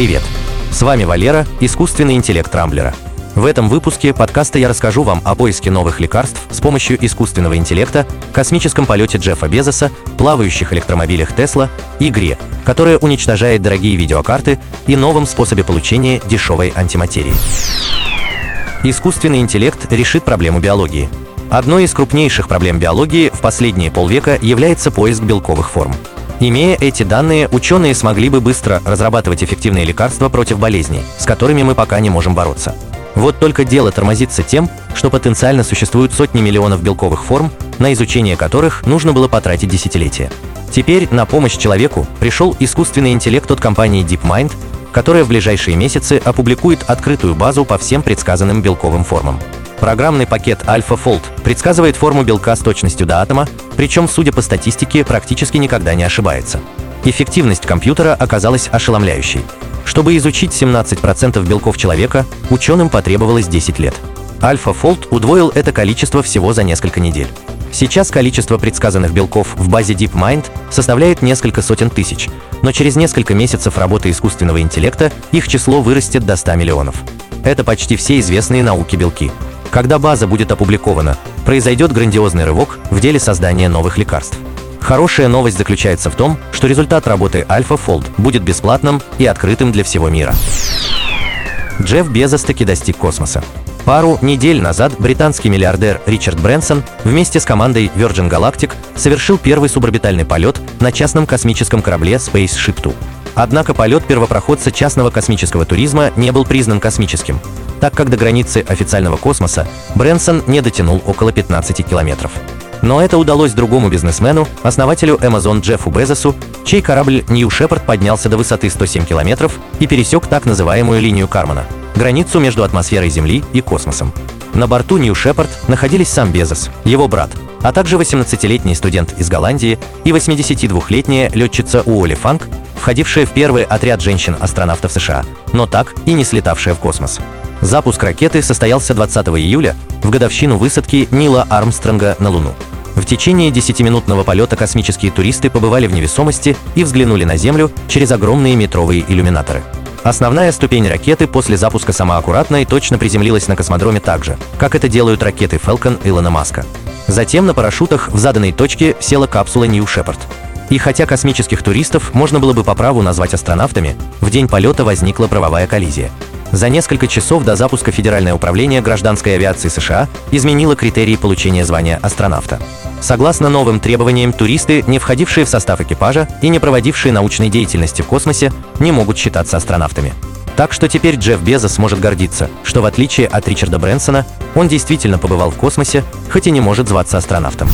Привет! С вами Валера, искусственный интеллект Рамблера. В этом выпуске подкаста я расскажу вам о поиске новых лекарств с помощью искусственного интеллекта, космическом полете Джеффа Безоса, плавающих электромобилях Тесла, игре, которая уничтожает дорогие видеокарты и новом способе получения дешевой антиматерии. Искусственный интеллект решит проблему биологии. Одной из крупнейших проблем биологии в последние полвека является поиск белковых форм. Имея эти данные, ученые смогли бы быстро разрабатывать эффективные лекарства против болезней, с которыми мы пока не можем бороться. Вот только дело тормозится тем, что потенциально существуют сотни миллионов белковых форм, на изучение которых нужно было потратить десятилетия. Теперь на помощь человеку пришел искусственный интеллект от компании DeepMind, которая в ближайшие месяцы опубликует открытую базу по всем предсказанным белковым формам. Программный пакет AlphaFold предсказывает форму белка с точностью до атома, причем, судя по статистике, практически никогда не ошибается. Эффективность компьютера оказалась ошеломляющей. Чтобы изучить 17% белков человека, ученым потребовалось 10 лет. AlphaFold удвоил это количество всего за несколько недель. Сейчас количество предсказанных белков в базе DeepMind составляет несколько сотен тысяч, но через несколько месяцев работы искусственного интеллекта их число вырастет до 100 миллионов. Это почти все известные науки белки. Когда база будет опубликована, произойдет грандиозный рывок в деле создания новых лекарств. Хорошая новость заключается в том, что результат работы AlphaFold будет бесплатным и открытым для всего мира. Джефф Безос таки достиг космоса. Пару недель назад британский миллиардер Ричард Брэнсон вместе с командой Virgin Galactic совершил первый суборбитальный полет на частном космическом корабле Spaceship Two. Однако полет первопроходца частного космического туризма не был признан космическим, так как до границы официального космоса Брэнсон не дотянул около 15 километров. Но это удалось другому бизнесмену, основателю Amazon Джеффу Безосу, чей корабль New Shepard поднялся до высоты 107 километров и пересек так называемую линию Кармана – границу между атмосферой Земли и космосом. На борту New Shepard находились сам Безос, его брат, а также 18-летний студент из Голландии и 82-летняя летчица Уолли Фанк, входившая в первый отряд женщин-астронавтов США, но так и не слетавшая в космос. Запуск ракеты состоялся 20 июля, в годовщину высадки Нила Армстронга на Луну. В течение 10-минутного полета космические туристы побывали в невесомости и взглянули на Землю через огромные метровые иллюминаторы. Основная ступень ракеты после запуска сама аккуратно и точно приземлилась на космодроме так же, как это делают ракеты Falcon Илона Маска. Затем на парашютах в заданной точке села капсула New Shepard. И хотя космических туристов можно было бы по праву назвать астронавтами, в день полета возникла правовая коллизия. За несколько часов до запуска Федеральное управление гражданской авиации США изменило критерии получения звания астронавта. Согласно новым требованиям, туристы, не входившие в состав экипажа и не проводившие научной деятельности в космосе, не могут считаться астронавтами. Так что теперь Джефф Безос сможет гордиться, что в отличие от Ричарда Брэнсона, он действительно побывал в космосе, хоть и не может зваться астронавтом.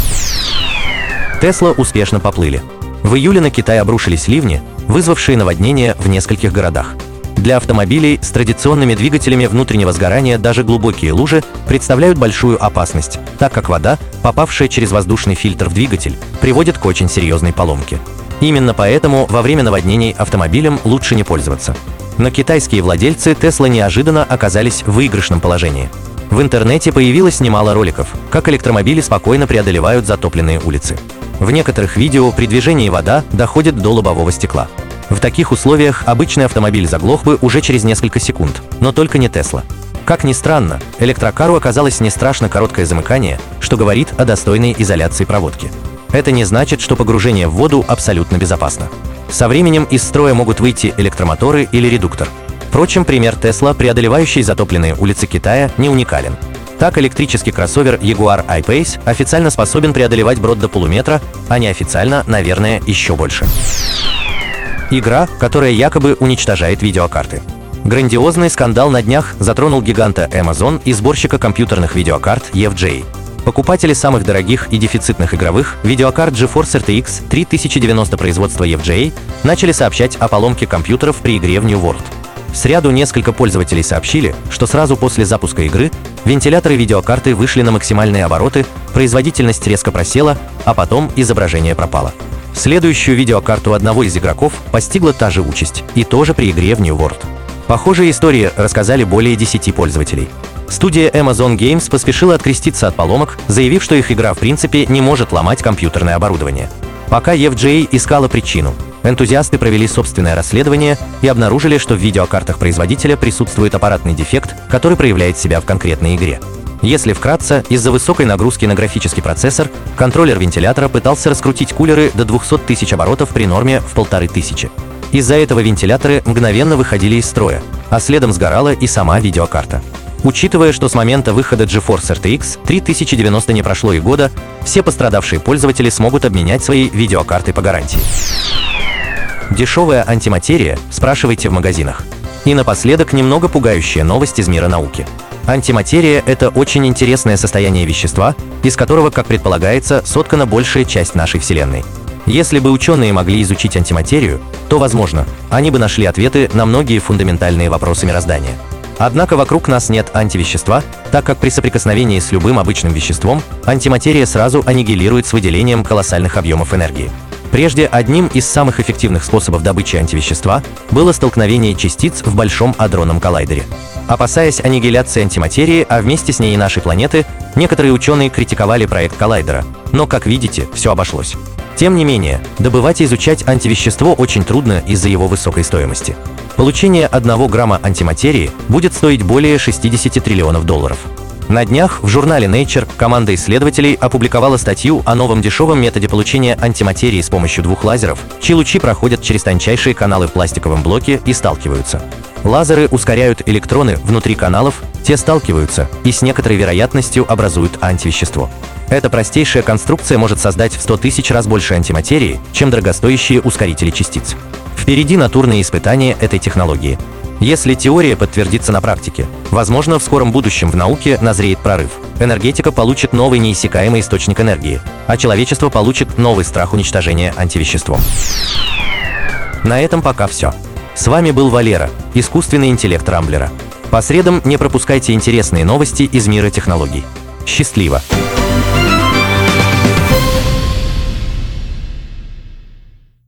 Тесла успешно поплыли. В июле на Китай обрушились ливни, вызвавшие наводнения в нескольких городах. Для автомобилей с традиционными двигателями внутреннего сгорания даже глубокие лужи представляют большую опасность, так как вода, попавшая через воздушный фильтр в двигатель, приводит к очень серьезной поломке. Именно поэтому во время наводнений автомобилем лучше не пользоваться. Но китайские владельцы Tesla неожиданно оказались в выигрышном положении. В интернете появилось немало роликов, как электромобили спокойно преодолевают затопленные улицы. В некоторых видео при движении вода доходит до лобового стекла. В таких условиях обычный автомобиль заглох бы уже через несколько секунд, но только не Тесла. Как ни странно, электрокару оказалось не страшно короткое замыкание, что говорит о достойной изоляции проводки. Это не значит, что погружение в воду абсолютно безопасно. Со временем из строя могут выйти электромоторы или редуктор. Впрочем, пример Тесла, преодолевающий затопленные улицы Китая, не уникален. Так, электрический кроссовер Jaguar I-Pace официально способен преодолевать брод до полуметра, а неофициально, наверное, еще больше. Игра, которая якобы уничтожает видеокарты. Грандиозный скандал на днях затронул гиганта Amazon и сборщика компьютерных видеокарт EFJ. Покупатели самых дорогих и дефицитных игровых видеокарт GeForce RTX 3090 производства EFJ начали сообщать о поломке компьютеров при игре в New World. В среду несколько пользователей сообщили, что сразу после запуска игры вентиляторы видеокарты вышли на максимальные обороты, производительность резко просела, а потом изображение пропало. Следующую видеокарту одного из игроков постигла та же участь, и тоже при игре в New World. Похожие истории рассказали более 10 пользователей. Студия Amazon Games поспешила откреститься от поломок, заявив, что их игра в принципе не может ломать компьютерное оборудование. Пока EFJ искала причину, Энтузиасты провели собственное расследование и обнаружили, что в видеокартах производителя присутствует аппаратный дефект, который проявляет себя в конкретной игре. Если вкратце, из-за высокой нагрузки на графический процессор контроллер вентилятора пытался раскрутить кулеры до 200 тысяч оборотов при норме в 1500. Из-за этого вентиляторы мгновенно выходили из строя, а следом сгорала и сама видеокарта. Учитывая, что с момента выхода GeForce RTX 3090 не прошло и года, все пострадавшие пользователи смогут обменять свои видеокарты по гарантии. Дешевая антиматерия? Спрашивайте в магазинах. И напоследок немного пугающая новость из мира науки. Антиматерия – это очень интересное состояние вещества, из которого, как предполагается, соткана большая часть нашей Вселенной. Если бы ученые могли изучить антиматерию, то, возможно, они бы нашли ответы на многие фундаментальные вопросы мироздания. Однако вокруг нас нет антивещества, так как при соприкосновении с любым обычным веществом антиматерия сразу аннигилирует с выделением колоссальных объемов энергии. Прежде одним из самых эффективных способов добычи антивещества было столкновение частиц в Большом адронном коллайдере. Опасаясь аннигиляции антиматерии, а вместе с ней и нашей планеты, некоторые ученые критиковали проект коллайдера. Но, как видите, все обошлось. Тем не менее, добывать и изучать антивещество очень трудно из-за его высокой стоимости. Получение 1 грамма антиматерии будет стоить более 60 триллионов долларов. На днях в журнале Nature команда исследователей опубликовала статью о новом дешевом методе получения антиматерии с помощью двух лазеров, чьи лучи проходят через тончайшие каналы в пластиковом блоке и сталкиваются. Лазеры ускоряют электроны внутри каналов, те сталкиваются и с некоторой вероятностью образуют антивещество. Эта простейшая конструкция может создать в 100 тысяч раз больше антиматерии, чем дорогостоящие ускорители частиц. Впереди натурные испытания этой технологии. Если теория подтвердится на практике, возможно, в скором будущем в науке назреет прорыв. Энергетика получит новый неиссякаемый источник энергии, а человечество получит новый страх уничтожения антивеществом. На этом пока все. С вами был Валера, искусственный интеллект Рамблера. По средам не пропускайте интересные новости из мира технологий. Счастливо!